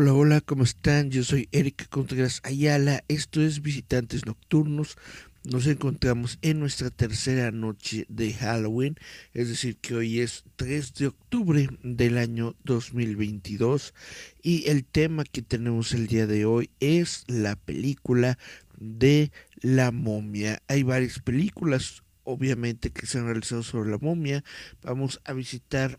Hola, hola, ¿cómo están? Yo soy Erika Contreras Ayala, esto es Visitantes Nocturnos. Nos encontramos en nuestra tercera noche de Halloween, es decir, que hoy es 3 de octubre del año 2022 y el tema que tenemos el día de hoy es la película de la momia. Hay varias películas, obviamente, que se han realizado sobre la momia. Vamos a visitar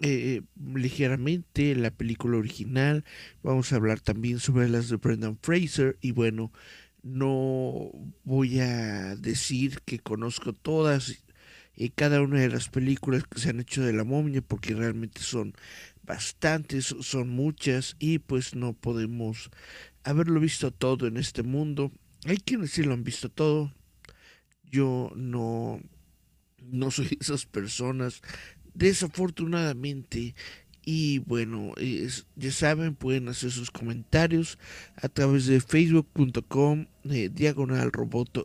eh, ligeramente la película original. Vamos a hablar también sobre las de Brendan Fraser. Y bueno, no voy a decir que conozco todas y cada una de las películas que se han hecho de la momia porque realmente son bastantes, son muchas y pues no podemos haberlo visto todo en este mundo. Hay quienes sí lo han visto todo. Yo no no soy esas personas desafortunadamente. Y bueno, ya saben, pueden hacer sus comentarios a través de facebook.com eh, diagonal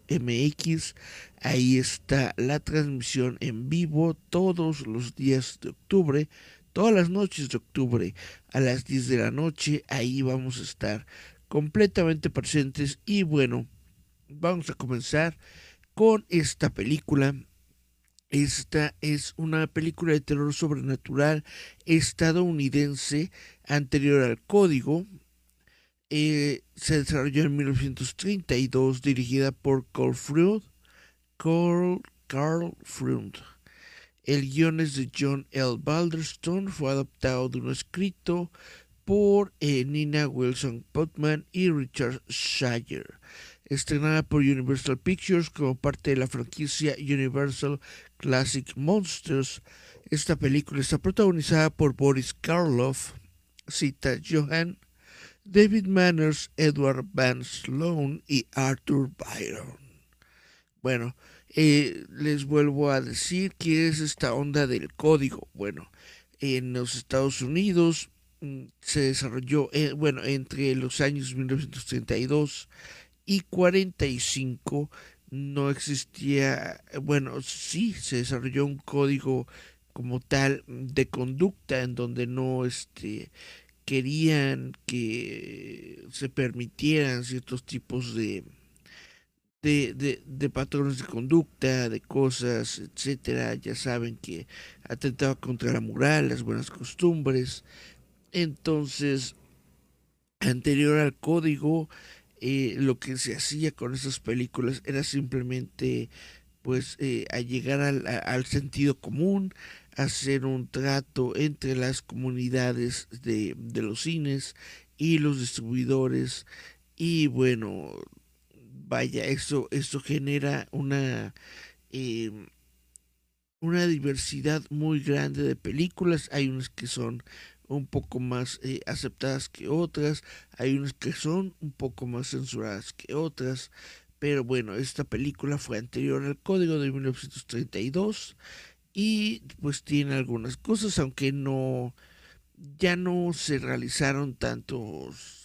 mx. Ahí está la transmisión en vivo todos los días de octubre, todas las noches de octubre a las 10 de la noche. Ahí vamos a estar completamente presentes. Y bueno, vamos a comenzar con esta película esta es una película de terror sobrenatural estadounidense anterior al código. Eh, se desarrolló en 1932, dirigida por Carl Freud. Carl, Carl. El guion es de John L. Balderstone, fue adaptado de un escrito por eh, Nina Wilson Putman y Richard Shire estrenada por Universal Pictures como parte de la franquicia Universal Classic Monsters. Esta película está protagonizada por Boris Karloff, Cita Johan, David Manners, Edward Van Sloan y Arthur Byron. Bueno, eh, les vuelvo a decir que es esta onda del código. Bueno, en los Estados Unidos mm, se desarrolló, eh, bueno, entre los años 1932 y 45 no existía, bueno, sí se desarrolló un código como tal de conducta en donde no este querían que se permitieran ciertos tipos de de, de, patrones de conducta, de cosas, etcétera. Ya saben que atentaba contra la moral, las buenas costumbres. Entonces, anterior al código, eh, lo que se hacía con esas películas era simplemente pues eh, a llegar al, sentido común, hacer un trato entre las comunidades de, de los cines y los distribuidores. Y bueno vaya eso eso genera una eh, una diversidad muy grande de películas. Hay unas que son un poco más eh, aceptadas que otras, hay unas que son un poco más censuradas que otras, pero bueno, esta película fue anterior al código de 1932 y pues tiene algunas cosas, aunque no, ya no se realizaron tantos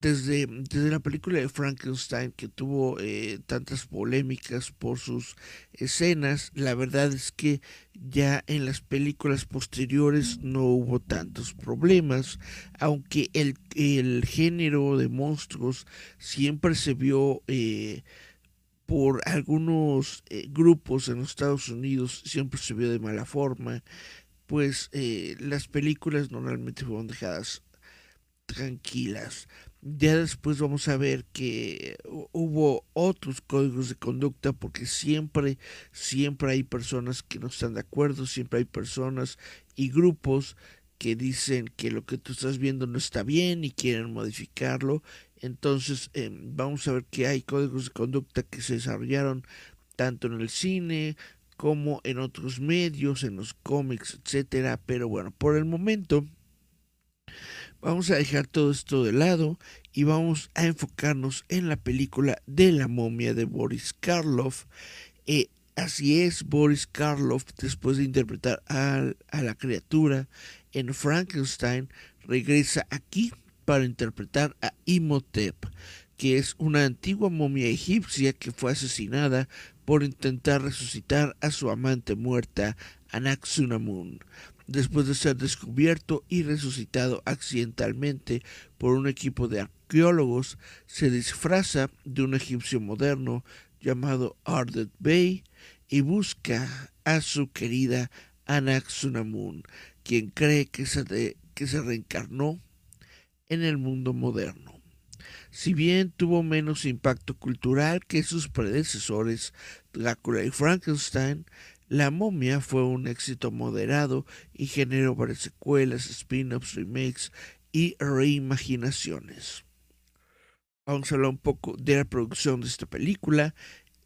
desde, la película de Frankenstein que tuvo eh, tantas polémicas por sus escenas, la verdad es que ya en las películas posteriores no hubo tantos problemas, aunque el, el género de monstruos siempre se vio eh, por algunos eh, grupos en los Estados Unidos, siempre se vio de mala forma, pues las películas normalmente fueron dejadas tranquilas ya después vamos a ver que hubo otros códigos de conducta porque siempre, siempre hay personas que no están de acuerdo, siempre hay personas y grupos que dicen que lo que tú estás viendo no está bien y quieren modificarlo. Entonces em, vamos a ver que hay códigos de conducta que se desarrollaron tanto en el cine como en otros medios, en los cómics, etcétera. Pero bueno, por el momento Vamos a dejar todo esto de lado y vamos a enfocarnos en la película de la momia de Boris Karloff. Eh, así es, Boris Karloff, después de interpretar a, a la criatura en Frankenstein, regresa aquí para interpretar a Imhotep, que es una antigua momia egipcia que fue asesinada por intentar resucitar a su amante muerta Anaxunamun, después de ser descubierto y resucitado accidentalmente por un equipo de arqueólogos, se disfraza de un egipcio moderno llamado Ardet Bey y busca a su querida Anaxunamun, quien cree que se, que se reencarnó en el mundo moderno. Si bien tuvo menos impacto cultural que sus predecesores Drácula y Frankenstein, La momia fue un éxito moderado y generó varias secuelas, spin-offs, remakes y reimaginaciones. Vamos a hablar un poco de la producción de esta película.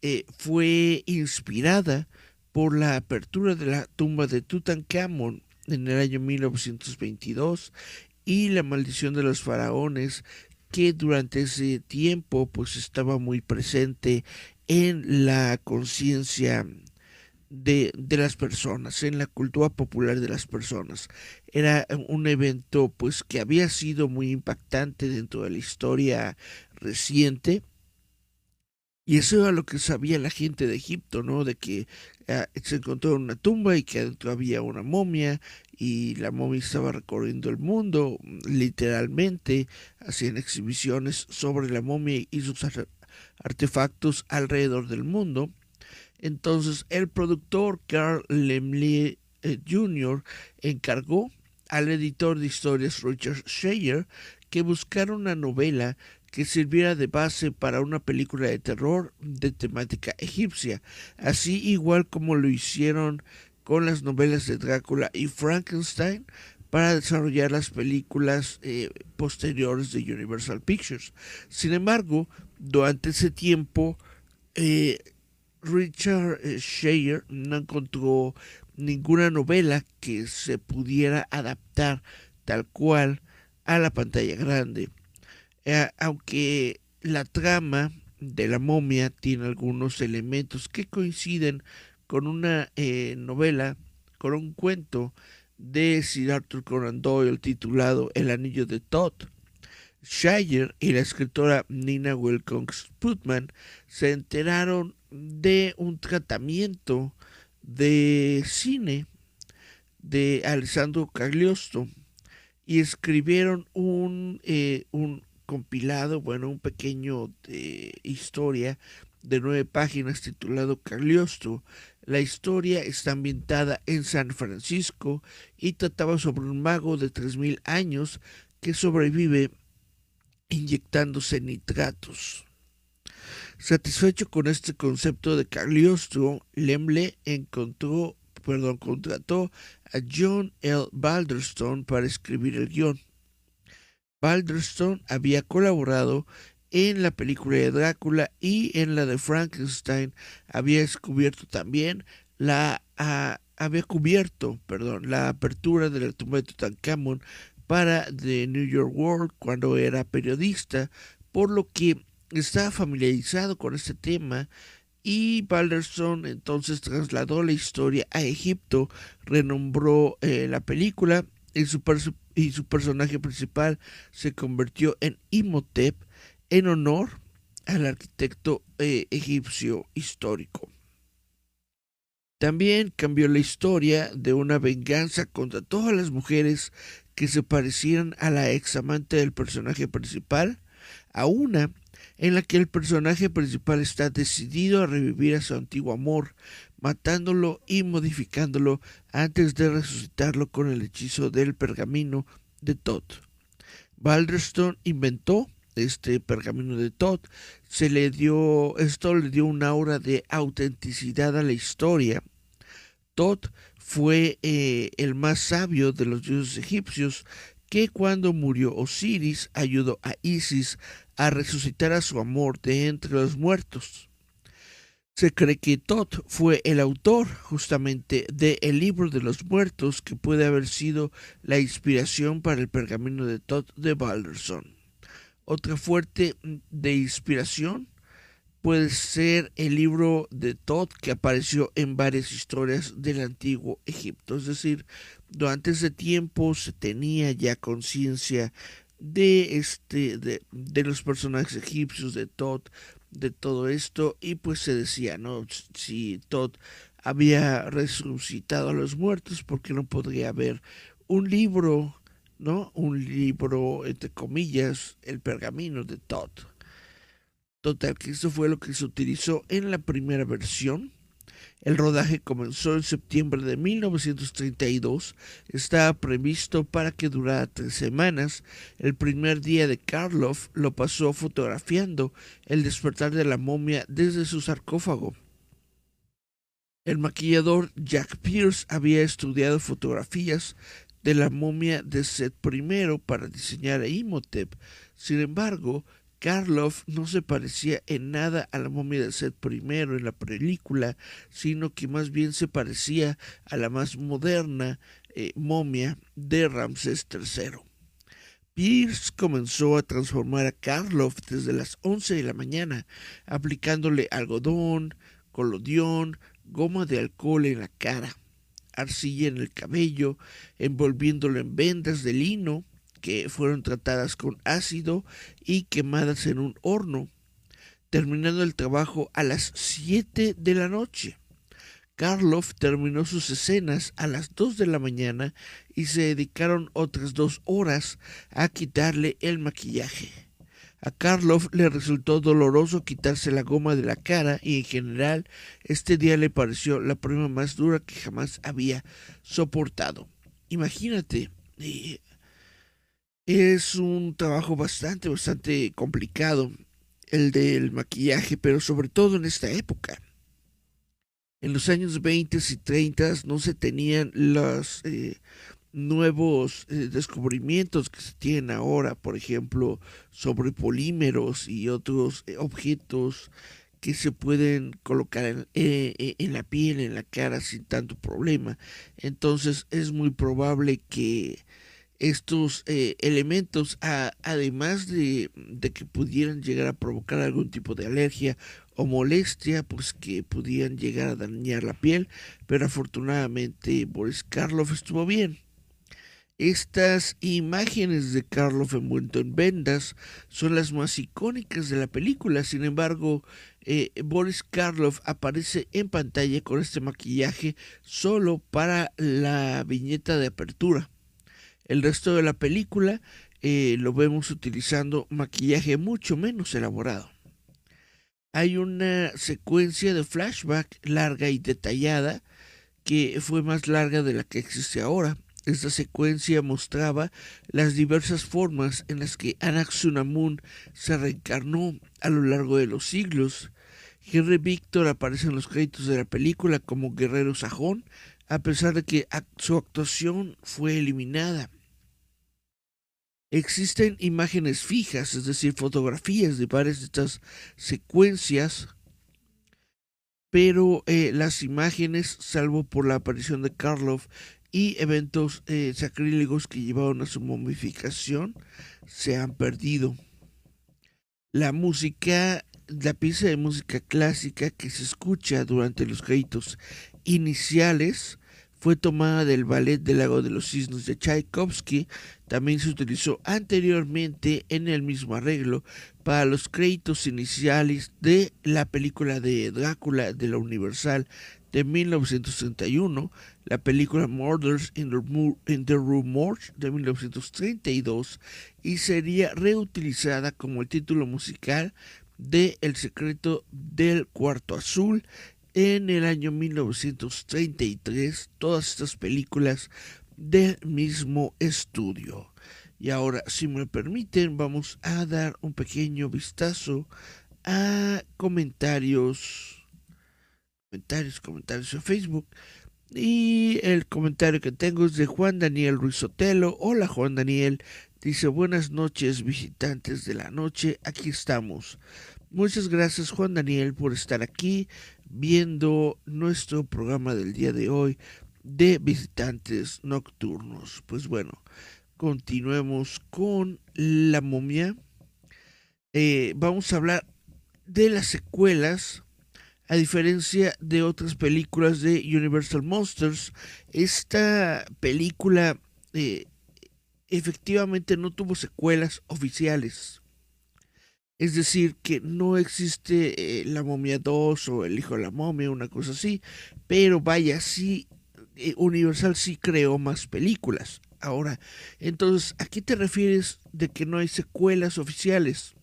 Eh, fue inspirada por la apertura de la tumba de Tutankamón en el año 1922 y la maldición de los faraones que durante ese tiempo pues estaba muy presente en la conciencia de, de, las personas, en la cultura popular de las personas. Era un evento pues que había sido muy impactante dentro de la historia reciente y eso era lo que sabía la gente de Egipto, ¿no? De que ah, se encontró una tumba y que adentro había una momia y la momia estaba recorriendo el mundo, literalmente, hacían exhibiciones sobre la momia y sus artefactos alrededor del mundo. Entonces el productor Carl Lemley eh, Jr. encargó al editor de historias Richard Scheyer que buscara una novela que sirviera de base para una película de terror de temática egipcia, así igual como lo hicieron con las novelas de Drácula y Frankenstein para desarrollar las películas eh, posteriores de Universal Pictures. Sin embargo, durante ese tiempo, eh, Richard eh, Scheyer no encontró ninguna novela que se pudiera adaptar tal cual a la pantalla grande. Eh, aunque la trama de la momia tiene algunos elementos que coinciden con una eh, novela, con un cuento de Sir Arthur Conan Doyle titulado El Anillo de Todd. Shire y la escritora Nina Wilcox Putman se enteraron de un tratamiento de cine de Alessandro Cagliostro y escribieron un, eh, un compilado, bueno, un pequeño de historia de nueve páginas titulado Cagliostro. La historia está ambientada en San Francisco y trataba sobre un mago de 3.000 años que sobrevive inyectándose nitratos. Satisfecho con este concepto de Cagliostro, Lemle encontró, perdón, contrató a John L. Balderstone para escribir el guion. Balderstone había colaborado en la película de Drácula y en la de Frankenstein. Había descubierto también la había cubierto, perdón, la apertura de la tumba de Tutankamón para The New York World cuando era periodista, por lo que estaba familiarizado con este tema y Balderstone entonces trasladó la historia a Egipto, renombró eh, la película y su, y su personaje principal se convirtió en Imhotep en honor al arquitecto eh, egipcio histórico. También cambió la historia de una venganza contra todas las mujeres que se parecieran a la ex amante del personaje principal, a una en la que el personaje principal está decidido a revivir a su antiguo amor, matándolo y modificándolo antes de resucitarlo con el hechizo del pergamino de Todd. Balderstone inventó este pergamino de Todd, se le dio, esto le dio una aura de autenticidad a la historia. Todd fue eh, el más sabio de los dioses egipcios que cuando murió Osiris ayudó a Isis a resucitar a su amor de entre los muertos. Se cree que Todd fue el autor justamente de El libro de los muertos que puede haber sido la inspiración para el pergamino de Todd de Balderson. Otra fuerte de inspiración puede ser el libro de Todd que apareció en varias historias del antiguo Egipto. Es decir, durante ese tiempo se tenía ya conciencia de este de, de, los personajes egipcios de Todd de todo esto y pues se decía, ¿no? Si Todd había resucitado a los muertos, porque no podría haber un libro, ¿no? Un libro, entre comillas, el pergamino de Todd. Total, que eso fue lo que se utilizó en la primera versión. El rodaje comenzó en septiembre de 1932. Estaba previsto para que durara tres semanas. El primer día de Karloff lo pasó fotografiando el despertar de la momia desde su sarcófago. El maquillador Jack Pierce había estudiado fotografías de la momia de Seth I para diseñar a Imhotep. Sin embargo, Karloff no se parecía en nada a la momia de Seth I en la película, sino que más bien se parecía a la más moderna eh, momia de Ramsés III. Pierce comenzó a transformar a Karloff desde las 11 de la mañana, aplicándole algodón, colodión, goma de alcohol en la cara, arcilla en el cabello, envolviéndolo en vendas de lino, que fueron tratadas con ácido y quemadas en un horno, terminando el trabajo a las 7 de la noche. Karloff terminó sus escenas a las 2 de la mañana y se dedicaron otras dos horas a quitarle el maquillaje. A Karloff le resultó doloroso quitarse la goma de la cara y en general este día le pareció la prueba más dura que jamás había soportado. Imagínate, eh, es un trabajo bastante, bastante complicado el del maquillaje, pero sobre todo en esta época. En los años 20 y 30 no se tenían los eh, nuevos eh, descubrimientos que se tienen ahora, por ejemplo, sobre polímeros y otros eh, objetos que se pueden colocar en, en, la piel, en la cara sin tanto problema. Entonces es muy probable que estos eh, elementos, además de, que pudieran llegar a provocar algún tipo de alergia o molestia, pues que pudieran llegar a dañar la piel, pero afortunadamente Boris Karloff estuvo bien. Estas imágenes de Karloff envuelto en vendas son las más icónicas de la película, sin embargo, eh, Boris Karloff aparece en pantalla con este maquillaje solo para la viñeta de apertura. El resto de la película eh, lo vemos utilizando maquillaje mucho menos elaborado. Hay una secuencia de flashback larga y detallada que fue más larga de la que existe ahora. Esta secuencia mostraba las diversas formas en las que Anaxunamun se reencarnó a lo largo de los siglos. Henry Victor aparece en los créditos de la película como guerrero sajón, a pesar de que su actuación fue eliminada. Existen imágenes fijas, es decir, fotografías de varias de estas secuencias, pero eh, las imágenes, salvo por la aparición de Karloff y eventos eh, sacrílegos que llevaron a su momificación, se han perdido. La música, la pieza de música clásica que se escucha durante los créditos iniciales, fue tomada del ballet del lago de los cisnes de Tchaikovsky, también se utilizó anteriormente en el mismo arreglo para los créditos iniciales de la película de Drácula de la Universal de 1931, la película Murders in the, Room de 1932 y sería reutilizada como el título musical de El secreto del cuarto azul en el año 1933 todas estas películas del mismo estudio. Y ahora, si me permiten, vamos a dar un pequeño vistazo a comentarios, comentarios, comentarios en Facebook. Y el comentario que tengo es de Juan Daniel Ruiz Otelo. Hola Juan Daniel, dice buenas noches visitantes de la noche, aquí estamos. Muchas gracias Juan Daniel por estar aquí viendo nuestro programa del día de hoy de visitantes nocturnos. Pues bueno, continuemos con la momia. Eh, vamos a hablar de las secuelas. A diferencia de otras películas de Universal Monsters, esta película eh, efectivamente no tuvo secuelas oficiales. Es decir, que no existe eh, la momia 2 o el hijo de la momia, una cosa así, pero vaya, sí, eh, Universal sí creó más películas. Ahora, entonces, ¿a qué te refieres de que no hay secuelas oficiales?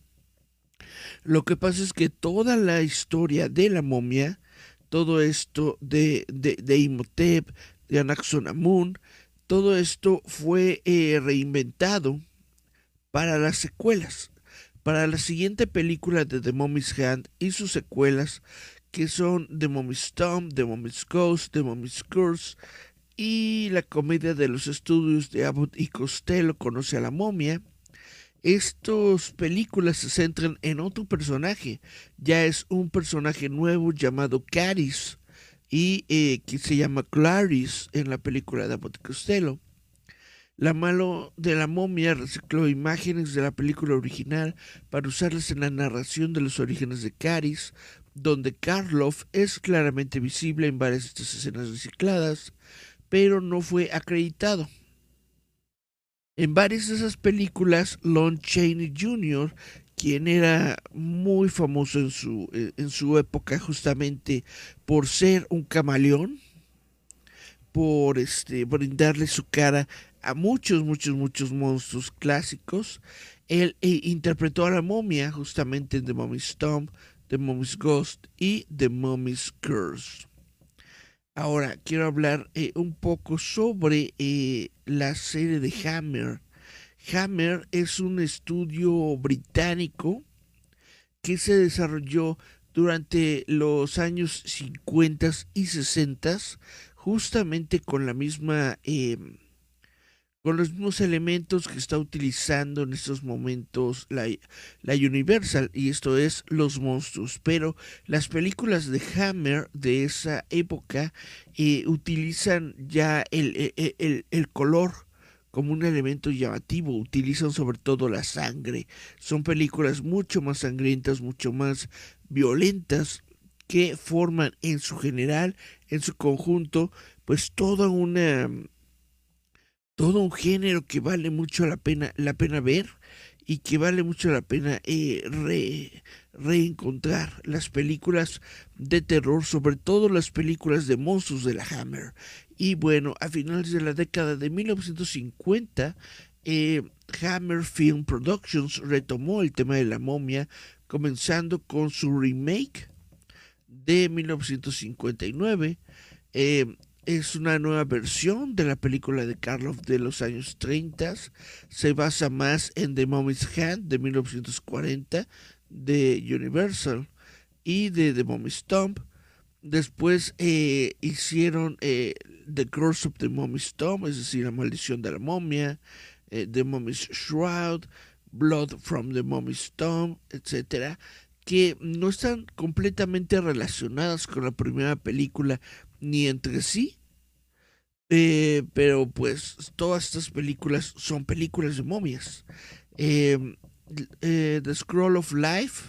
Lo que pasa es que toda la historia de la momia, todo esto de, de, de Imhotep, de Anaxonamun, todo esto fue eh, reinventado para las secuelas, para la siguiente película de The Mommy's Hand y sus secuelas, que son The Mommy's Tomb, The Mommy's Ghost, The Mommy's Curse y la comedia de los estudios de Abbott y Costello conoce a la momia. Estas películas se centran en otro personaje, ya es un personaje nuevo llamado Caris y eh, que se llama Clarice en la película de Abbott y Costello. La malo de la momia recicló imágenes de la película original para usarlas en la narración de los orígenes de Caris, donde Karloff es claramente visible en varias de estas escenas recicladas, pero no fue acreditado. En varias de esas películas, Lon Chaney Jr., quien era muy famoso en su, en su época justamente por ser un camaleón, por este, brindarle su cara a muchos, muchos, muchos monstruos clásicos. Él eh, interpretó a la momia justamente en The Mummy's Tomb, The Mummy's Ghost y The Mummy's Curse. Ahora quiero hablar eh, un poco sobre eh, la serie de Hammer. Hammer es un estudio británico que se desarrolló durante los años 50 y 60 justamente con la misma em, con los mismos elementos que está utilizando en estos momentos la, la, Universal, y esto es los monstruos. Pero las películas de Hammer de esa época eh, utilizan ya el, e, e, el, el, color como un elemento llamativo, utilizan sobre todo la sangre. Son películas mucho más sangrientas, mucho más violentas, que forman en su general, en su conjunto, pues toda una todo un género que vale mucho la pena, la pena ver y que vale mucho la pena eh, reencontrar las películas de terror, sobre todo las películas de monstruos de la Hammer. Y bueno, a finales de la década de 1950, eh, Hammer Film Productions retomó el tema de la momia, comenzando con su remake de 1959 es una nueva versión de la película de Karloff de los años 30. Se basa más en The Mommy's Hand de 1940 de Universal y de The Mommy's Tomb. Después eh, hicieron eh, The Curse of the Mommy's Tomb, es decir, La Maldición de la Momia, eh, The Mommy's Shroud, Blood from the Mommy's Tomb, etc., que no están completamente relacionadas con la primera película, ni entre sí. Eh, pero pues todas estas películas son películas de momias. Em, eh, The Scroll of Life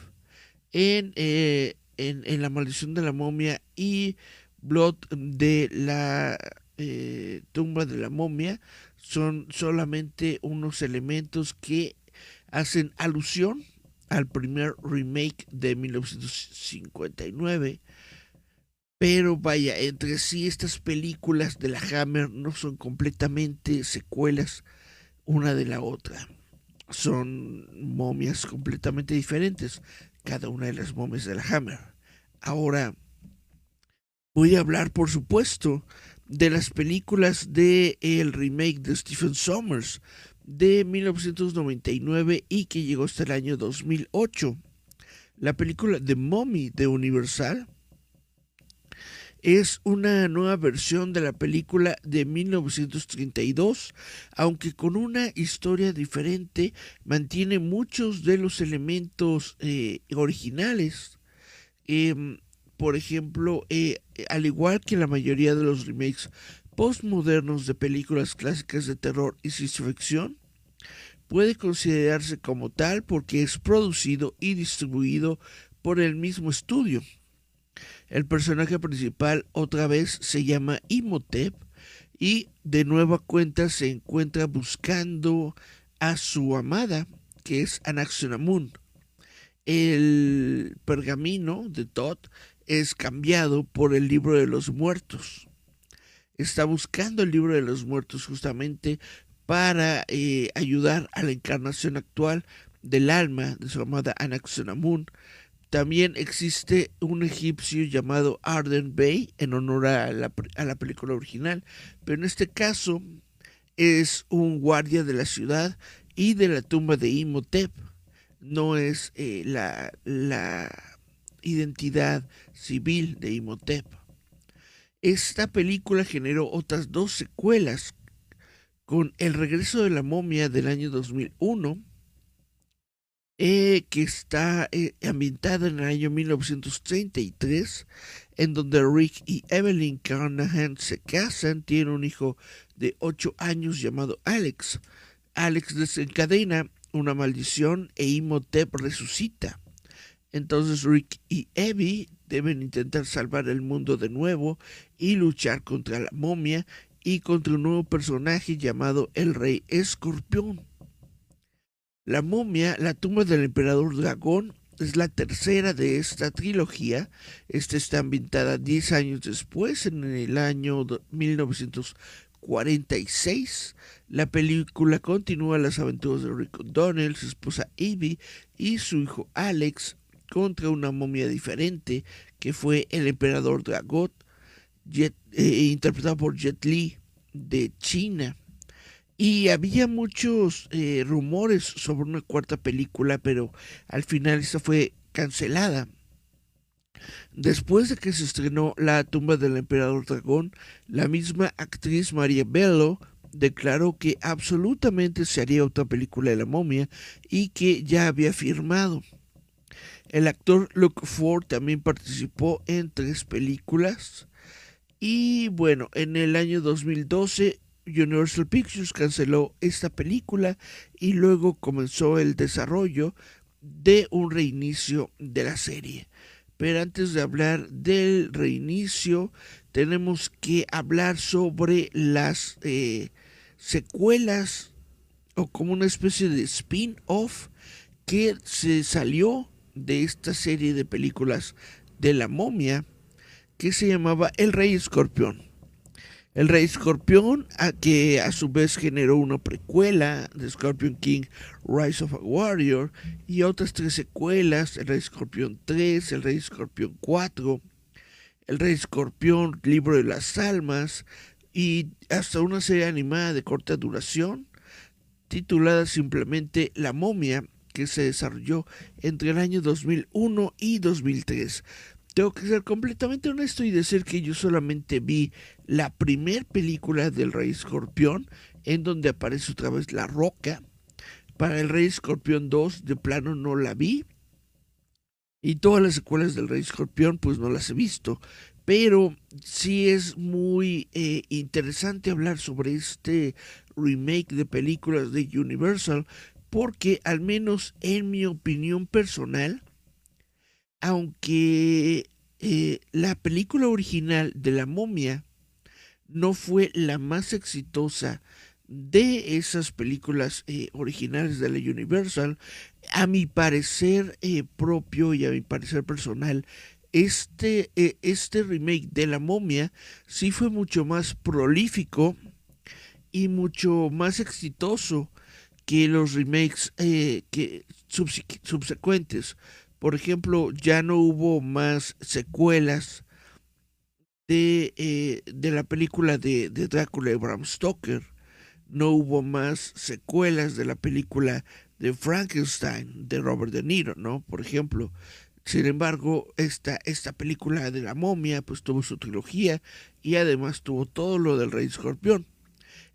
eh, en, en, La Maldición de la Momia y Blood de la tumba de la momia son solamente unos elementos que hacen alusión al primer remake de 1959 pero vaya, entre sí estas películas de la Hammer no son completamente secuelas una de la otra. Son momias completamente diferentes, cada una de las momias de la Hammer. Ahora, voy a hablar, por supuesto, de las películas de el remake de Stephen Sommers de 1999 y que llegó hasta el año 2008. La película The Mommy de Universal es una nueva versión de la película de 1932, aunque con una historia diferente, mantiene muchos de los elementos eh, originales. Em, por ejemplo, eh, al igual que la mayoría de los remakes postmodernos de películas clásicas de terror y ciencia ficción, puede considerarse como tal porque es producido y distribuido por el mismo estudio. El personaje principal otra vez se llama Imhotep y de nueva cuenta se encuentra buscando a su amada, que es Anaxunamun. el pergamino de Todd es cambiado por el libro de los muertos. Está buscando el libro de los muertos justamente para eh, ayudar a la encarnación actual del alma de su amada Anaxunamun. También existe un egipcio llamado Arden Bey en honor a la, película original, pero en este caso es un guardia de la ciudad y de la tumba de Imhotep no es eh, la, la identidad civil de Imhotep. Esta película generó otras dos secuelas con El regreso de la momia del año 2001, eh, que está eh, ambientada en el año 1933, en donde Rick y Evelyn Carnahan se casan, tienen un hijo de 8 años llamado Alex. Alex desencadena una maldición e Imhotep resucita. Entonces Rick y Evie deben intentar salvar el mundo de nuevo y luchar contra la momia y contra un nuevo personaje llamado el Rey Escorpión. La momia, la tumba del emperador dragón, es la tercera de esta trilogía. Esta está ambientada 10 años después, en el año 1940. 46. La película continúa las aventuras de Rick O'Donnell, su esposa Evie y su hijo Alex contra una momia diferente que fue el emperador Dragot, eh, interpretado por Jet Li de China. Y había muchos eh, rumores sobre una cuarta película, pero al final esa fue cancelada. Después de que se estrenó La tumba del emperador dragón, la misma actriz María Bello declaró que absolutamente se haría otra película de la momia y que ya había firmado. El actor Luke Ford también participó en tres películas. Y bueno, en el año 2012 Universal Pictures canceló esta película y luego comenzó el desarrollo de un reinicio de la serie. Pero antes de hablar del reinicio, tenemos que hablar sobre las eh, secuelas o como una especie de spin-off que se salió de esta serie de películas de la momia que se llamaba El Rey Escorpión. El Rey Escorpión, a que a su vez generó una precuela de Scorpion King Rise of a Warrior y otras tres secuelas, El Rey Escorpión 3, El Rey Escorpión 4, El Rey Escorpión, Libro de las Almas y hasta una serie animada de corta duración titulada simplemente La momia que se desarrolló entre el año 2001 y 2003 tengo que ser completamente honesto y decir que yo solamente vi la primer película del Rey Escorpión, en donde aparece otra vez la roca. Para el Rey Escorpión 2, de plano no la vi. Y todas las secuelas del Rey Escorpión, pues no las he visto. Pero sí es muy eh, interesante hablar sobre este remake de películas de Universal, porque al menos en mi opinión personal, aunque eh, la película original de la momia no fue la más exitosa de esas películas eh, originales de la Universal, a mi parecer eh, propio y a mi parecer personal, este, este remake de la momia sí fue mucho más prolífico y mucho más exitoso que los remakes que subsecuentes. Por ejemplo, ya no hubo más secuelas de, eh, de la película de, de, Drácula de Bram Stoker. No hubo más secuelas de la película de Frankenstein de Robert De Niro, ¿no? Por ejemplo. Sin embargo, esta, esta película de la momia pues tuvo su trilogía y además tuvo todo lo del Rey Escorpión.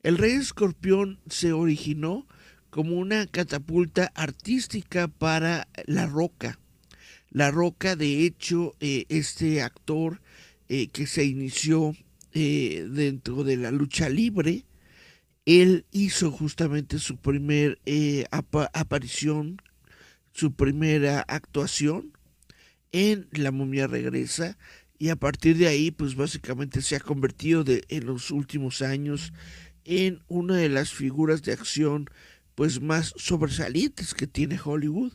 El Rey Escorpión se originó como una catapulta artística para La Roca la Roca, de hecho, eh, este actor eh, que se inició eh, dentro de la lucha libre, él hizo justamente su primer aparición, su primera actuación en La momia regresa y a partir de ahí pues básicamente se ha convertido de, en los últimos años en una de las figuras de acción pues más sobresalientes que tiene Hollywood.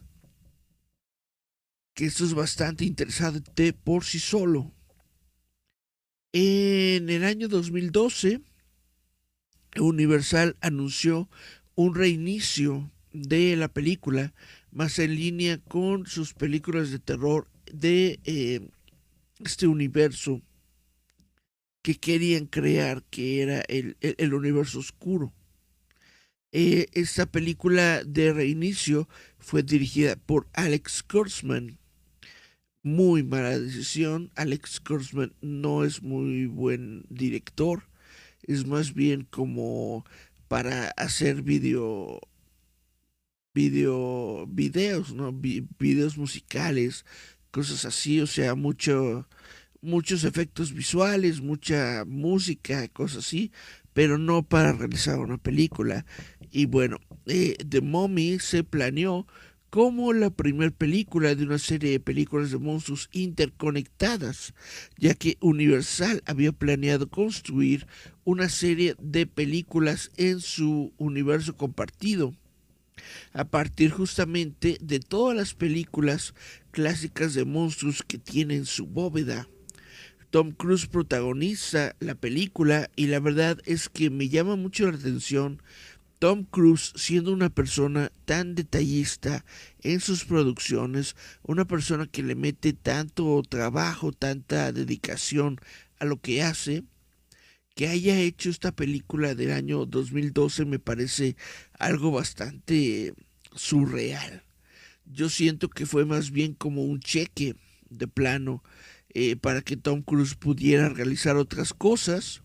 Que esto es bastante interesante por sí solo. En el año 2012, Universal anunció un reinicio de la película, más en línea con sus películas de terror de eh, este universo que querían crear, que era el, universo oscuro. Eh, esta película de reinicio fue dirigida por Alex Kurtzman. Muy mala decisión. Alex Kurtzman no es muy buen director. Es más bien como para hacer video video videos, ¿no? videos musicales, cosas así, o sea, mucho muchos efectos visuales, mucha música, cosas así, pero no para realizar una película. Y bueno, eh, The Mummy se planeó como la primera película de una serie de películas de monstruos interconectadas, ya que Universal había planeado construir una serie de películas en su universo compartido, a partir justamente de todas las películas clásicas de monstruos que tienen su bóveda. Tom Cruise protagoniza la película y la verdad es que me llama mucho la atención Tom Cruise siendo una persona tan detallista en sus producciones, una persona que le mete tanto trabajo, tanta dedicación a lo que hace, que haya hecho esta película del año 2012 me parece algo bastante surreal. Yo siento que fue más bien como un cheque de plano eh, para que Tom Cruise pudiera realizar otras cosas.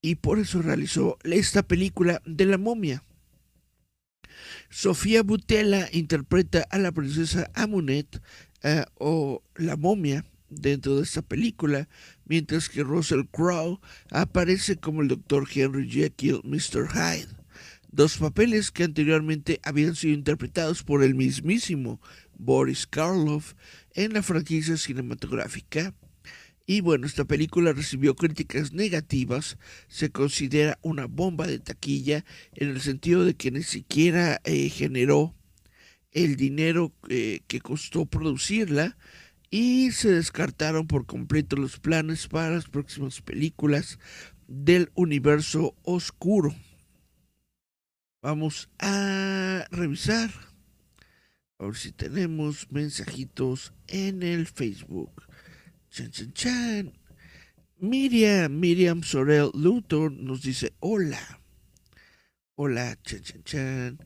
Y por eso realizó esta película de la momia. Sofía Butela interpreta a la princesa Amunet eh, o la momia dentro de esta película, mientras que Russell Crowe aparece como el Dr. Henry Jekyll, Mr. Hyde, dos papeles que anteriormente habían sido interpretados por el mismísimo Boris Karloff en la franquicia cinematográfica. Y bueno, esta película recibió críticas negativas, se considera una bomba de taquilla en el sentido de que ni siquiera eh, generó el dinero eh, que costó producirla y se descartaron por completo los planes para las próximas películas del universo oscuro. Vamos a revisar a ver si tenemos mensajitos en el Facebook. Chan, chan, chan. Miriam, Miriam Sorel Luthor nos dice hola. Hola, chan, chan, chan.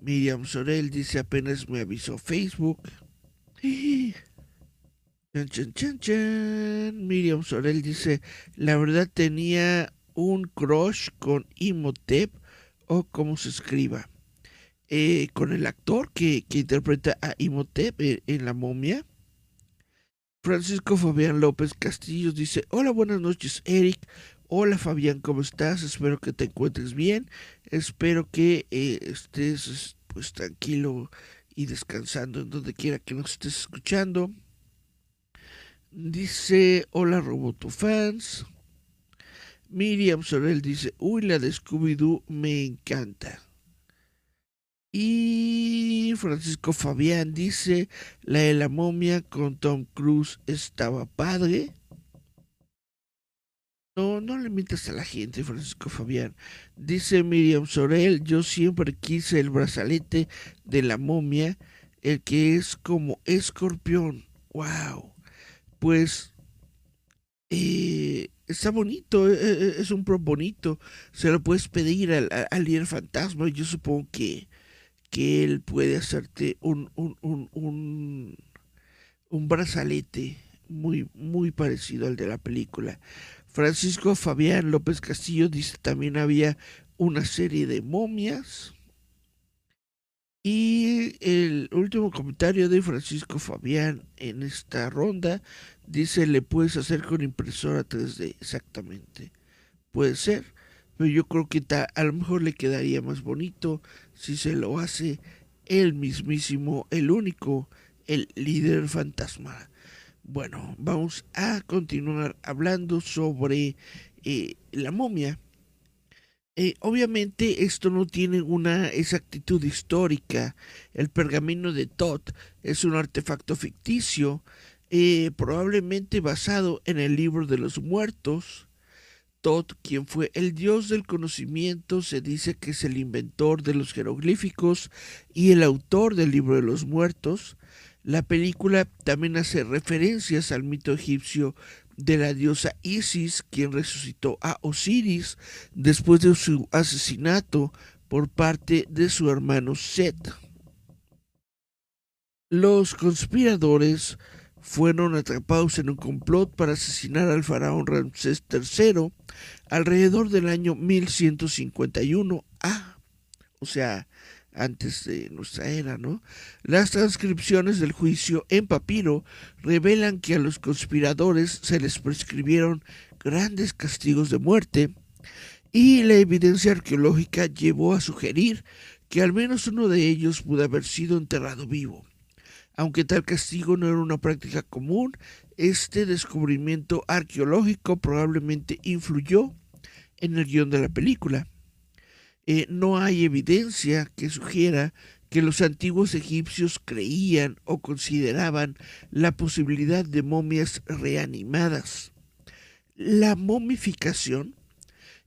Miriam Sorel dice apenas me avisó Facebook. Chan, chan, chan, chan. Miriam Sorel dice, la verdad tenía un crush con Imhotep o como se escriba. Eh, con el actor que, interpreta a Imhotep en, La momia. Francisco Fabián López Castillos dice, hola, buenas noches Eric, hola Fabián, ¿cómo estás? Espero que te encuentres bien, espero que eh, estés pues tranquilo y descansando en donde quiera que nos estés escuchando. Dice, hola Roboto fans. Miriam Sorel dice, uy, la de Scooby-Doo me encanta. Y Francisco Fabián dice, la de la momia con Tom Cruise estaba padre. No, no le mientas a la gente, Francisco Fabián. Dice Miriam Sorel, yo siempre quise el brazalete de la momia, el que es como escorpión. ¡Wow! Pues eh, está bonito, eh, eh, es un pro bonito. Se lo puedes pedir al, al líder fantasma. Yo supongo que que él puede hacerte un, un, un, un, brazalete muy, muy parecido al de la película. Francisco Fabián López Castillo dice también había una serie de momias. Y el último comentario de Francisco Fabián en esta ronda dice, le puedes hacer con impresora 3D, exactamente. Puede ser pero yo creo que a lo mejor le quedaría más bonito si se lo hace el mismísimo, el único, el líder fantasma. Bueno, vamos a continuar hablando sobre eh, la momia. Eh, obviamente esto no tiene una exactitud histórica. El pergamino de Tot es un artefacto ficticio, eh, probablemente basado en el libro de los muertos. Tot, quien fue el dios del conocimiento, se dice que es el inventor de los jeroglíficos y el autor del libro de los muertos. La película también hace referencias al mito egipcio de la diosa Isis, quien resucitó a Osiris después de su asesinato por parte de su hermano Set. Los conspiradores fueron atrapados en un complot para asesinar al faraón Ramsés III alrededor del año 1151 A, o sea, antes de nuestra era, ¿no? Las transcripciones del juicio en papiro revelan que a los conspiradores se les prescribieron grandes castigos de muerte y la evidencia arqueológica llevó a sugerir que al menos uno de ellos pudo haber sido enterrado vivo. Aunque tal castigo no era una práctica común, este descubrimiento arqueológico probablemente influyó en el guion de la película. Eh, no hay evidencia que sugiera que los antiguos egipcios creían o consideraban la posibilidad de momias reanimadas. La momificación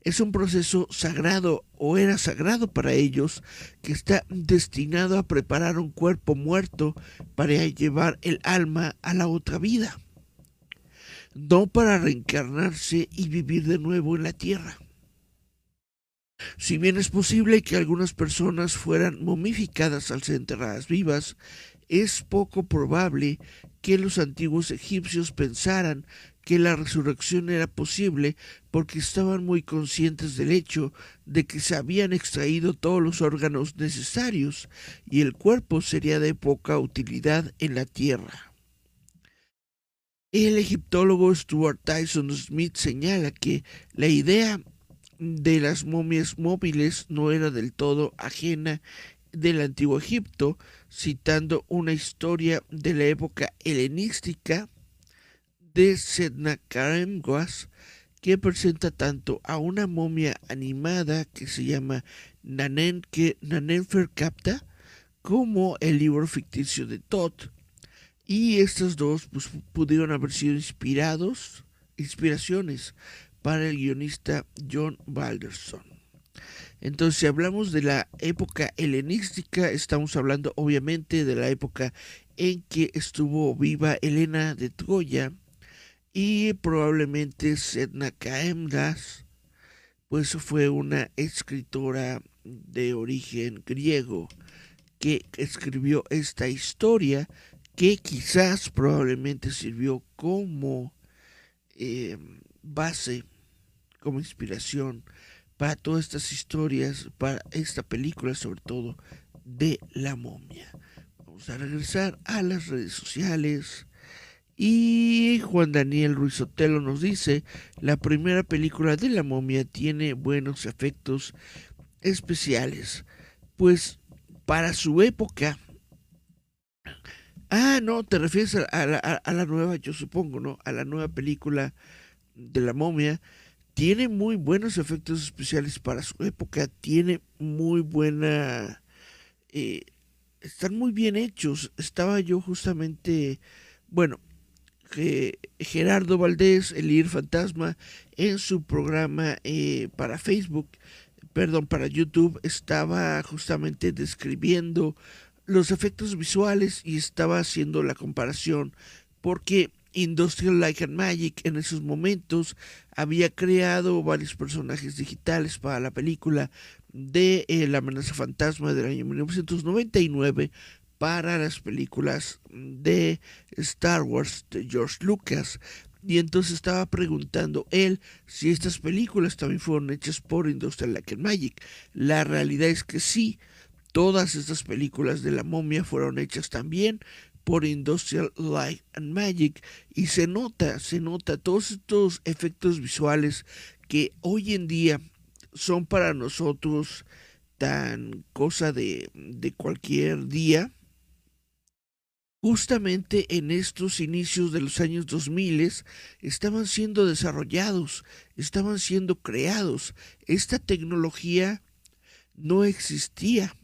es un proceso sagrado o era sagrado para ellos que está destinado a preparar un cuerpo muerto para llevar el alma a la otra vida, no para reencarnarse y vivir de nuevo en la tierra. Si bien es posible que algunas personas fueran momificadas al ser enterradas vivas, es poco probable que los antiguos egipcios pensaran que la resurrección era posible porque estaban muy conscientes del hecho de que se habían extraído todos los órganos necesarios y el cuerpo sería de poca utilidad en la tierra. El egiptólogo Stuart Tyson Smith señala que la idea de las momias móviles no era del todo ajena del antiguo Egipto, citando una historia de la época helenística de Sednakaremguas que presenta tanto a una momia animada que se llama Nanenke, Nanenferkapta como el libro ficticio de Tot. Y estos dos pues, pudieron haber sido inspirados, inspiraciones para el guionista John Balderson. Entonces, si hablamos de la época helenística, estamos hablando obviamente de la época en que estuvo viva Helena de Troya y probablemente Sedna Caemdas, pues fue una escritora de origen griego que escribió esta historia que quizás probablemente sirvió como eh, base como inspiración para todas estas historias, para esta película sobre todo de la momia. Vamos a regresar a las redes sociales. Y Juan Daniel Ruiz Otelo nos dice, la primera película de la momia tiene buenos efectos especiales. Pues para su época... Ah, no, te refieres a, la, a la nueva, yo supongo, ¿no? A la nueva película de la momia tiene muy buenos efectos especiales para su época, tiene muy buena... Eh, están muy bien hechos. Estaba yo justamente, bueno, Gerardo Valdés, el Ir Fantasma, en su programa eh, para Facebook, perdón, para YouTube, estaba justamente describiendo los efectos visuales y estaba haciendo la comparación porque Industrial Light and Magic en esos momentos había creado varios personajes digitales para la película de eh, La amenaza fantasma del año 1999 para las películas de Star Wars de George Lucas. Y entonces estaba preguntando él si estas películas también fueron hechas por Industrial Light and Magic. La realidad es que sí, todas estas películas de la momia fueron hechas también por Industrial Light and Magic y se nota, se nota todos estos efectos visuales que hoy en día son para nosotros tan cosa de, de cualquier día justamente en estos inicios de los años 2000 estaban siendo desarrollados, estaban siendo creados. Esta tecnología no existía.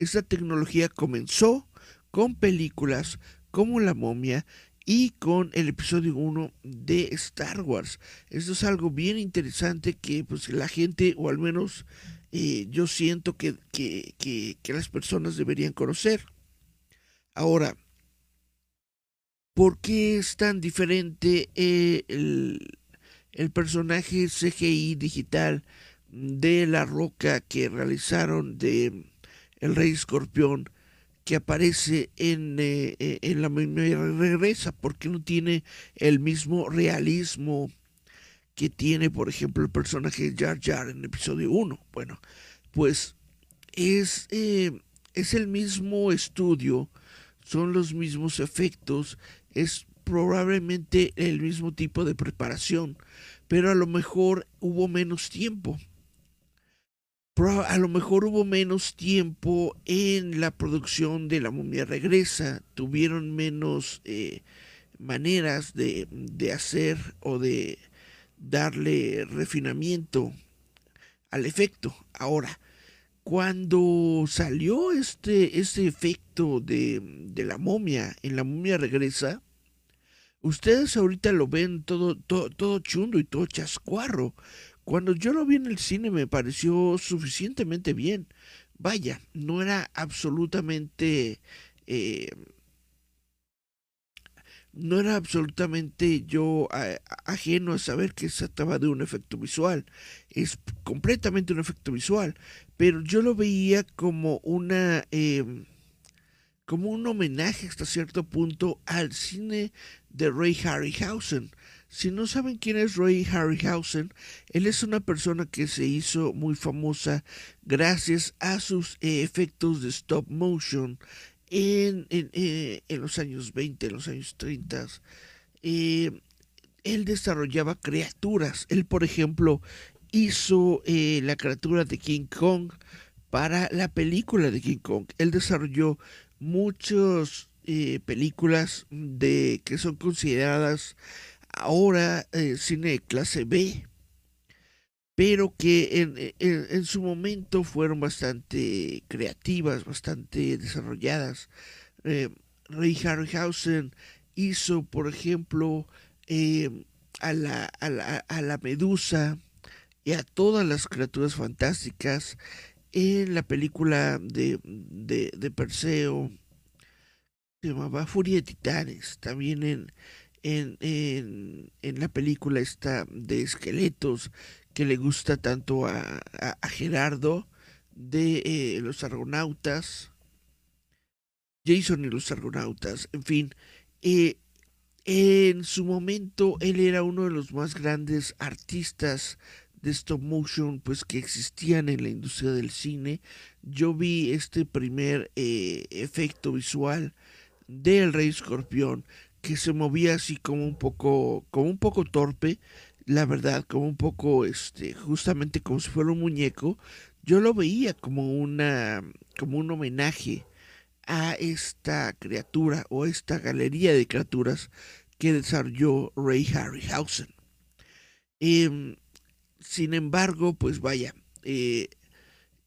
Esta tecnología comenzó con películas como La momia y con el episodio 1 de Star Wars. Esto es algo bien interesante que pues la gente, o al menos eh, yo siento que, que las personas deberían conocer. Ahora, ¿por qué es tan diferente eh, el, personaje CGI digital de La Roca que realizaron de El Rey Escorpión que aparece en, eh, eh, en la regresa? ¿Por qué no tiene el mismo realismo que tiene, por ejemplo, el personaje Jar Jar en el episodio 1? Bueno, pues es, es el mismo estudio son los mismos efectos, es probablemente el mismo tipo de preparación, pero a lo mejor hubo menos tiempo. A lo mejor hubo menos tiempo en la producción de La momia regresa, tuvieron menos eh, maneras de, de hacer o de darle refinamiento al efecto. Ahora, cuando salió este, este efecto de, la momia, en la momia regresa, ustedes ahorita lo ven todo, todo, todo chundo y todo chascuarro. Cuando yo lo vi en el cine me pareció suficientemente bien. Vaya, no era absolutamente eh, no era absolutamente yo ajeno a saber que se trataba de un efecto visual. Es completamente un efecto visual. Pero yo lo veía como una. Em, como un homenaje hasta cierto punto al cine de Ray Harryhausen. Si no saben quién es Ray Harryhausen, él es una persona que se hizo muy famosa gracias a sus eh, efectos de stop motion en, eh, en, los años 20, en los años 30, eh, él desarrollaba criaturas. Él, por ejemplo, hizo eh, la criatura de King Kong para la película de King Kong. Él desarrolló muchas películas de que son consideradas ahora cine de clase B pero que en, su momento fueron bastante creativas, bastante desarrolladas. Eh, Ray Harryhausen hizo, por ejemplo, eh, a, la, a, la, a, la, medusa y a todas las criaturas fantásticas en la película de, de, de Perseo, se llamaba Furia de Titanes, también en, en, en, en, la película esta de esqueletos que le gusta tanto a, Gerardo de eh, los argonautas, Jason y los argonautas, en fin, eh, en su momento él era uno de los más grandes artistas de stop motion pues que existían en la industria del cine. Yo vi este primer eh, efecto visual del Rey Escorpión que se movía así como un poco como un poco torpe la verdad, como un poco, este, justamente como si fuera un muñeco, yo lo veía como una, como un homenaje a esta criatura o esta galería de criaturas que desarrolló Ray Harryhausen. Em, sin embargo, pues vaya, eh,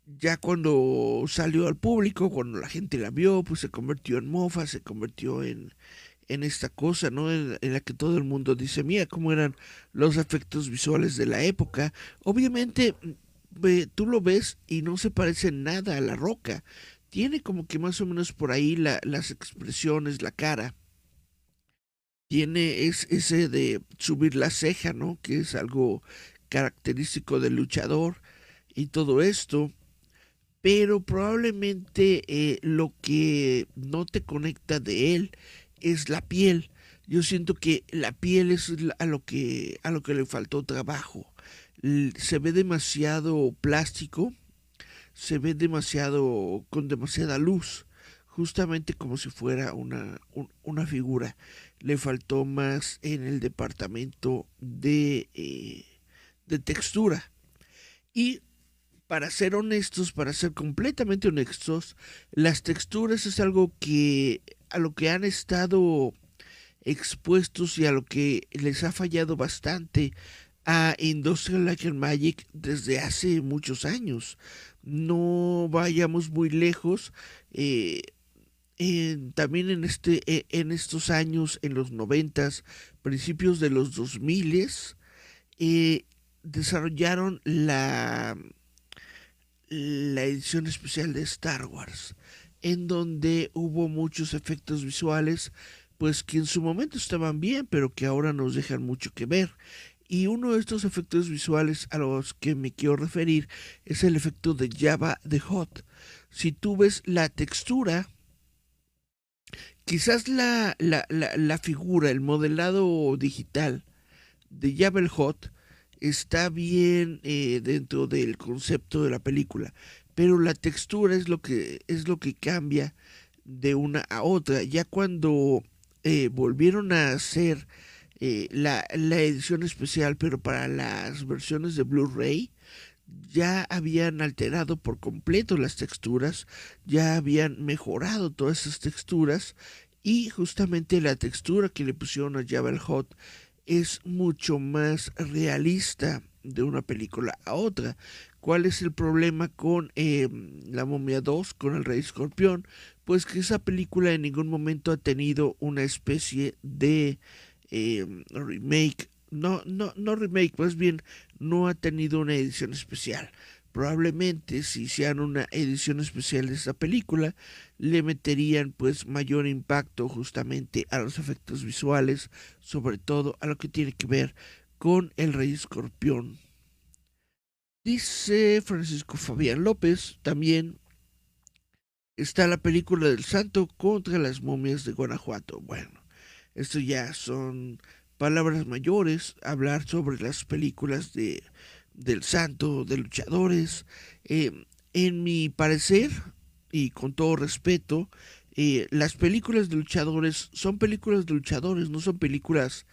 ya cuando salió al público, cuando la gente la vio, pues se convirtió en mofa, se convirtió en, en esta cosa, ¿no? En, la que todo el mundo dice, mira cómo eran los efectos visuales de la época. Obviamente, mm, tú lo ves y no se parece nada a la roca. Tiene como que más o menos por ahí las expresiones, la cara. Tiene es, ese de subir la ceja, ¿no? Que es algo característico del luchador y todo esto pero probablemente eh, lo que no te conecta de él es la piel. Yo siento que la piel es a lo que, a lo que le faltó trabajo. Se ve demasiado plástico, se ve demasiado con demasiada luz, justamente como si fuera una, una figura. Le faltó más en el departamento de, eh, de textura. Y para ser honestos, para ser completamente honestos, las texturas es algo que a lo que han estado expuestos y a lo que les ha fallado bastante a Industrial Light and Magic desde hace muchos años. No vayamos muy lejos. Eh, también en, este, e, en estos años, en los noventas, principios de los dos miles, eh, desarrollaron la, la edición especial de Star Wars, en donde hubo muchos efectos visuales, pues que en su momento estaban bien, pero que ahora nos dejan mucho que ver. Y uno de estos efectos visuales a los que me quiero referir es el efecto de Java de Hot. Si tú ves la textura, quizás la, la, la, figura, el modelado digital de Java el Hot está bien eh, dentro del concepto de la película, pero la textura es lo que es lo que cambia de una a otra. Ya cuando eh, volvieron a hacer eh, la, la, edición especial, pero para las versiones de Blu-ray, ya habían alterado por completo las texturas, ya habían mejorado todas esas texturas y justamente la textura que le pusieron a Java Hot es mucho más realista de una película a otra. ¿Cuál es el problema con em, La momia 2, con el rey escorpión? Pues que esa película en ningún momento ha tenido una especie de em, remake. No, no, no remake, más bien no ha tenido una edición especial. Probablemente si hicieran una edición especial de esta película, le meterían pues mayor impacto justamente a los efectos visuales, sobre todo a lo que tiene que ver con el rey escorpión. Dice Francisco Fabián López, también está la película del santo contra las momias de Guanajuato. Bueno, esto ya son palabras mayores, hablar sobre las películas de del santo, de luchadores. Eh, en mi parecer, y con todo respeto, eh, las películas de luchadores son películas de luchadores, no son películas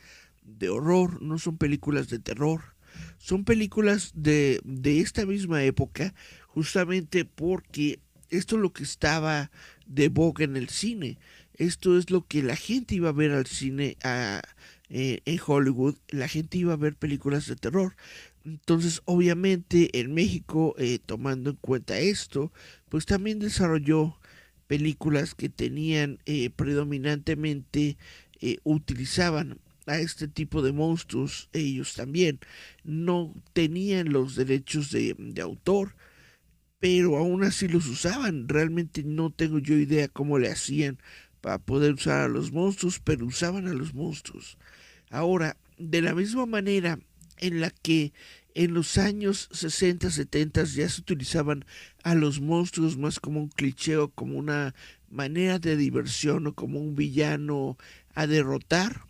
de horror, no son películas de terror, son películas de, de esta misma época, justamente porque esto es lo que estaba de boga en el cine, esto es lo que la gente iba a ver al cine a, eh, en Hollywood, la gente iba a ver películas de terror. Entonces, obviamente, en México, eh, tomando en cuenta esto, pues también desarrolló películas que tenían eh, predominantemente, eh, utilizaban a este tipo de monstruos, ellos también no tenían los derechos de, autor, pero aún así los usaban. Realmente no tengo yo idea cómo le hacían para poder usar a los monstruos, pero usaban a los monstruos. Ahora, de la misma manera en la que en los años 60, 70 ya se utilizaban a los monstruos más como un cliché o como una manera de diversión o como un villano a derrotar.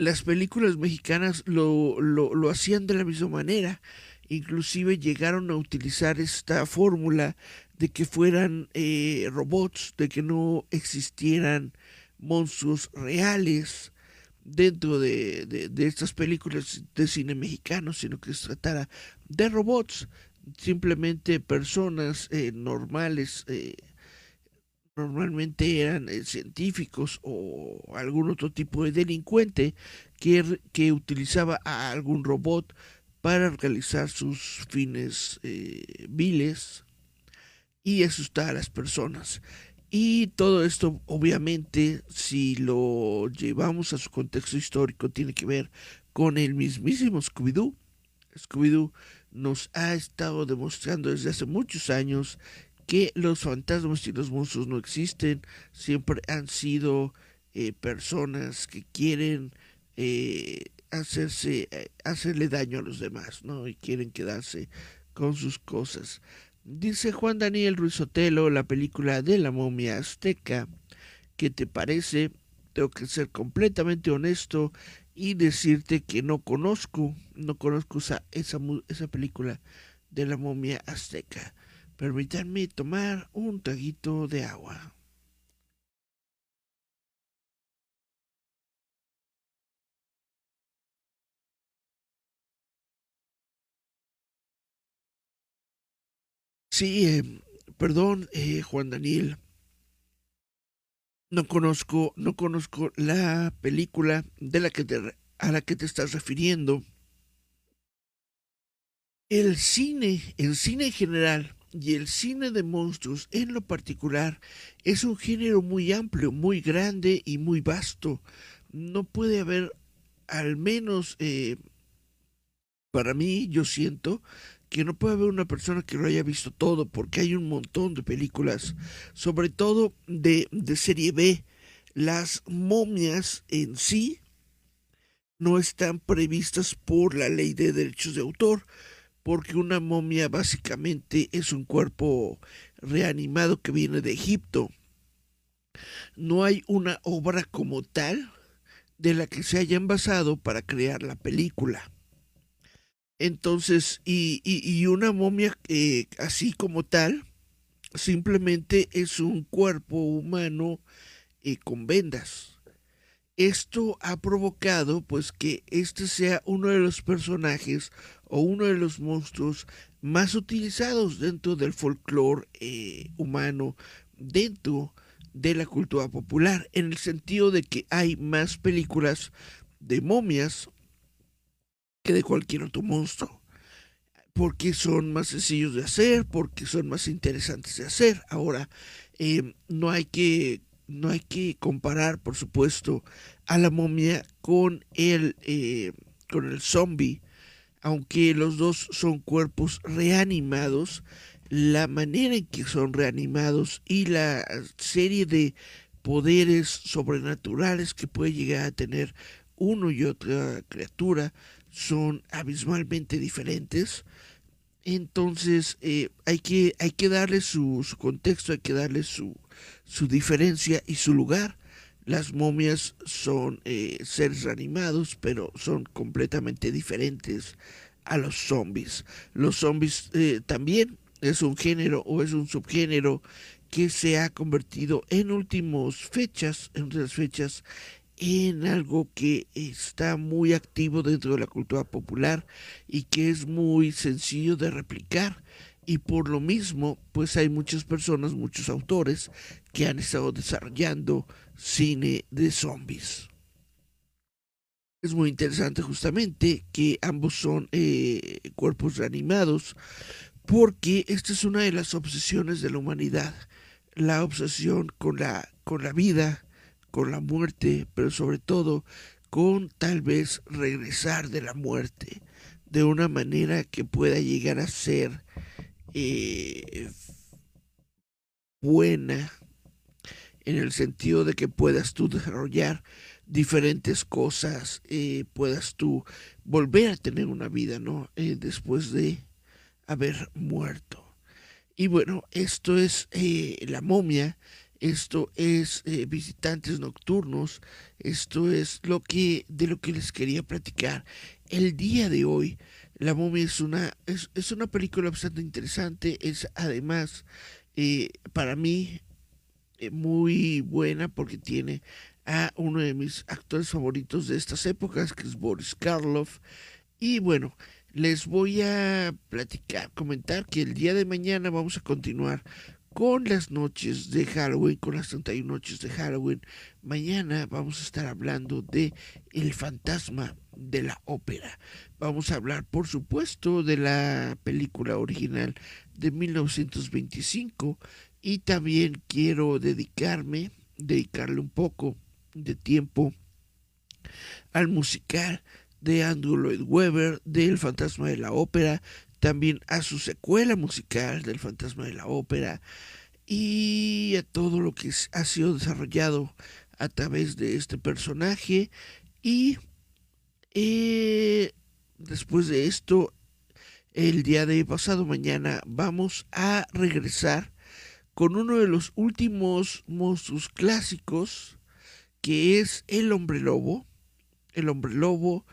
Las películas mexicanas lo, lo, hacían de la misma manera. Inclusive llegaron a utilizar esta fórmula de que fueran eh, robots, de que no existieran monstruos reales dentro de, de, estas películas de cine mexicano, sino que se tratara de robots, simplemente personas eh, normales, eh, normalmente eran eh, científicos o algún otro tipo de delincuente que, que utilizaba a algún robot para realizar sus fines viles y asustar a las personas. Y todo esto, obviamente, si lo llevamos a su contexto histórico, tiene que ver con el mismísimo Scooby-Doo. Scooby-Doo nos ha estado demostrando desde hace muchos años que los fantasmas y los monstruos no existen, siempre han sido eh, personas que quieren eh, hacerse, eh, hacerle daño a los demás, ¿no? Y quieren quedarse con sus cosas. Dice Juan Daniel Ruiz Otelo, la película de la momia azteca. ¿Qué te parece? Tengo que ser completamente honesto y decirte que no conozco, no conozco esa, esa, esa película de la momia azteca. Permítanme tomar un traguito de agua. Sí, eh, perdón, eh, Juan Daniel. no conozco, no conozco la película de la que te, a la que te estás refiriendo. El cine, el cine en general y el cine de monstruos en lo particular es un género muy amplio, muy grande y muy vasto. No puede haber, al menos eh, para mí, yo siento que no puede haber una persona que lo haya visto todo, porque hay un montón de películas, sobre todo de, de serie B. Las momias en sí no están previstas por la ley de derechos de autor, porque una momia básicamente es un cuerpo reanimado que viene de Egipto. No hay una obra como tal de la que se hayan basado para crear la película. Entonces, y, una momia eh, así como tal, simplemente es un cuerpo humano eh, con vendas. Esto ha provocado pues que este sea uno de los personajes o uno de los monstruos más utilizados dentro del folclore eh, humano, dentro de la cultura popular, en el sentido de que hay más películas de momias que de cualquier otro monstruo, porque son más sencillos de hacer, porque son más interesantes de hacer. Ahora, eh, no hay que no hay que comparar, por supuesto, a la momia con el eh, con el zombie aunque los dos son cuerpos reanimados, la manera en que son reanimados y la serie de poderes sobrenaturales que puede llegar a tener uno y otra criatura son abismalmente diferentes. Entonces eh, hay, que, hay que darle su, su, contexto, hay que darle su, su diferencia y su lugar. Las momias son eh, seres reanimados, pero son completamente diferentes a los zombies. Los zombies eh, también es un género o es un subgénero que se ha convertido en últimas fechas, en otras fechas, en algo que está muy activo dentro de la cultura popular y que es muy sencillo de replicar y por lo mismo pues hay muchas personas, muchos autores que han estado desarrollando cine de zombies. Es muy interesante justamente que ambos son eh, cuerpos reanimados porque esta es una de las obsesiones de la humanidad, la obsesión con la, con la vida, con la muerte, pero sobre todo con tal vez regresar de la muerte de una manera que pueda llegar a ser eh, buena en el sentido de que puedas tú desarrollar diferentes cosas, eh, puedas tú volver a tener una vida, ¿no? Eh, después de haber muerto. Y bueno, esto es la momia, esto es visitantes nocturnos, esto es lo que de lo que les quería platicar el día de hoy. La momia es una, es, una película bastante interesante, es además eh, para mí eh, muy buena porque tiene a uno de mis actores favoritos de estas épocas, que es Boris Karloff. Y bueno, les voy a platicar, comentar que el día de mañana vamos a continuar con las noches de Halloween, con las 31 noches de Halloween. Mañana vamos a estar hablando de El fantasma de la ópera. Vamos a hablar, por supuesto, de la película original de 1925 y también quiero dedicarme, dedicarle un poco de tiempo al musical de Andrew Lloyd Webber del Fantasma de la Ópera, también a su secuela musical del Fantasma de la Ópera y a todo lo que ha sido desarrollado a través de este personaje. Y eh, después de esto el día de pasado mañana vamos a regresar con uno de los últimos monstruos clásicos que es el hombre lobo. El hombre lobo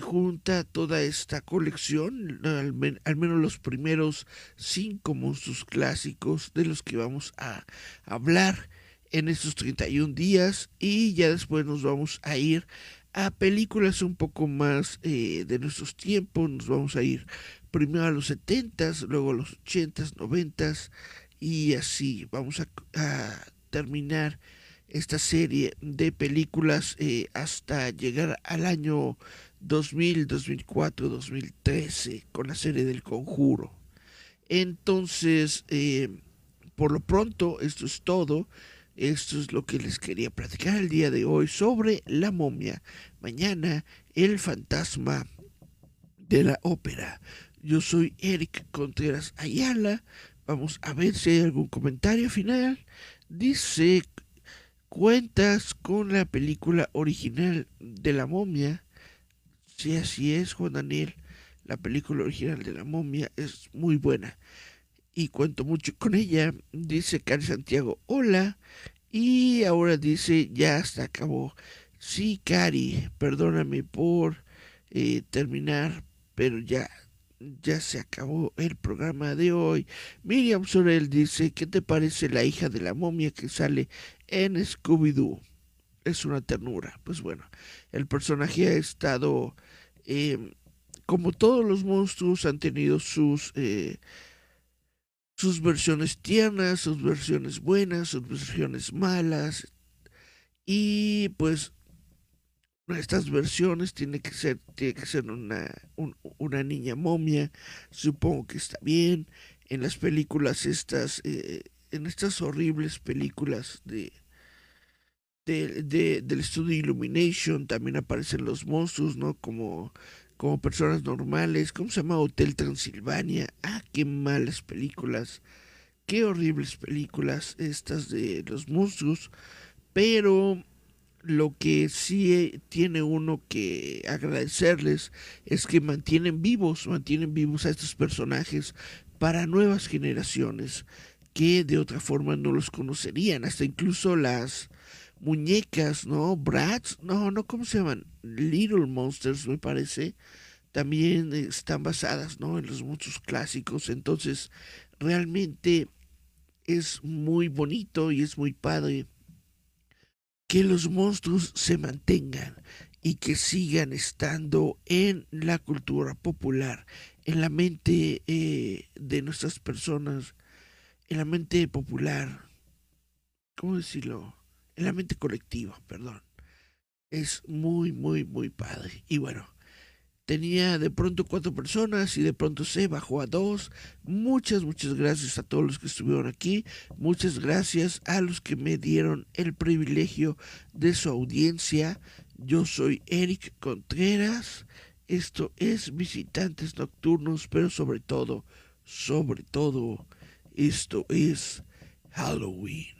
junta toda esta colección, al, menos los primeros cinco monstruos clásicos de los que vamos a hablar en estos 31 días. Y ya después nos vamos a ir a películas un poco más eh, de nuestros tiempos, nos vamos a ir primero a los 70s, luego a los 80s, 90s y así vamos a, terminar esta serie de películas eh, hasta llegar al año 2000, 2004, 2013 con la serie del conjuro. Entonces, eh, por lo pronto, esto es todo. Esto es lo que les quería platicar el día de hoy sobre la momia. Mañana, el fantasma de la ópera. Yo soy Eric Contreras Ayala. Vamos a ver si hay algún comentario final. Dice, cuentas con la película original de la momia. Si así es, Juan Daniel. La película original de la momia es muy buena y cuento mucho con ella. Dice Cari Santiago, hola. Y ahora dice, ya se acabó. Sí, Cari, perdóname por eh, terminar, pero ya, ya se acabó el programa de hoy. Miriam Sorel dice, ¿qué te parece la hija de la momia que sale en Scooby-Doo? Es una ternura. Pues bueno, el personaje ha estado, eh, como todos los monstruos, han tenido sus... Eh, sus versiones tiernas, sus versiones buenas, sus versiones malas. Y pues estas versiones tiene que ser, tiene que ser una, una niña momia. Supongo que está bien. En las películas estas, eh, en estas horribles películas de, de, del estudio Illumination también aparecen los monstruos, ¿no? Como como personas normales. ¿Cómo se llama Hotel Transilvania? Ah, qué malas películas. Qué horribles películas estas de los monstruos. Pero lo que sí tiene uno que agradecerles es que mantienen vivos, mantienen vivos a estos personajes para nuevas generaciones que de otra forma no los conocerían. Hasta incluso las muñecas, ¿no? Brats, no, no, ¿cómo se llaman? Little Monsters, me parece. También están basadas, ¿no? En los monstruos clásicos. Entonces, realmente es muy bonito y es muy padre que los monstruos se mantengan y que sigan estando en la cultura popular, en la mente eh, de nuestras personas, en la mente popular, ¿cómo decirlo? en la mente colectiva, perdón. Es muy, muy, muy padre. Y bueno, tenía de pronto cuatro personas y de pronto se bajó a dos. Muchas, muchas gracias a todos los que estuvieron aquí. Muchas gracias a los que me dieron el privilegio de su audiencia. Yo soy Eric Contreras. Esto es Visitantes Nocturnos, pero sobre todo, sobre todo, esto es Halloween.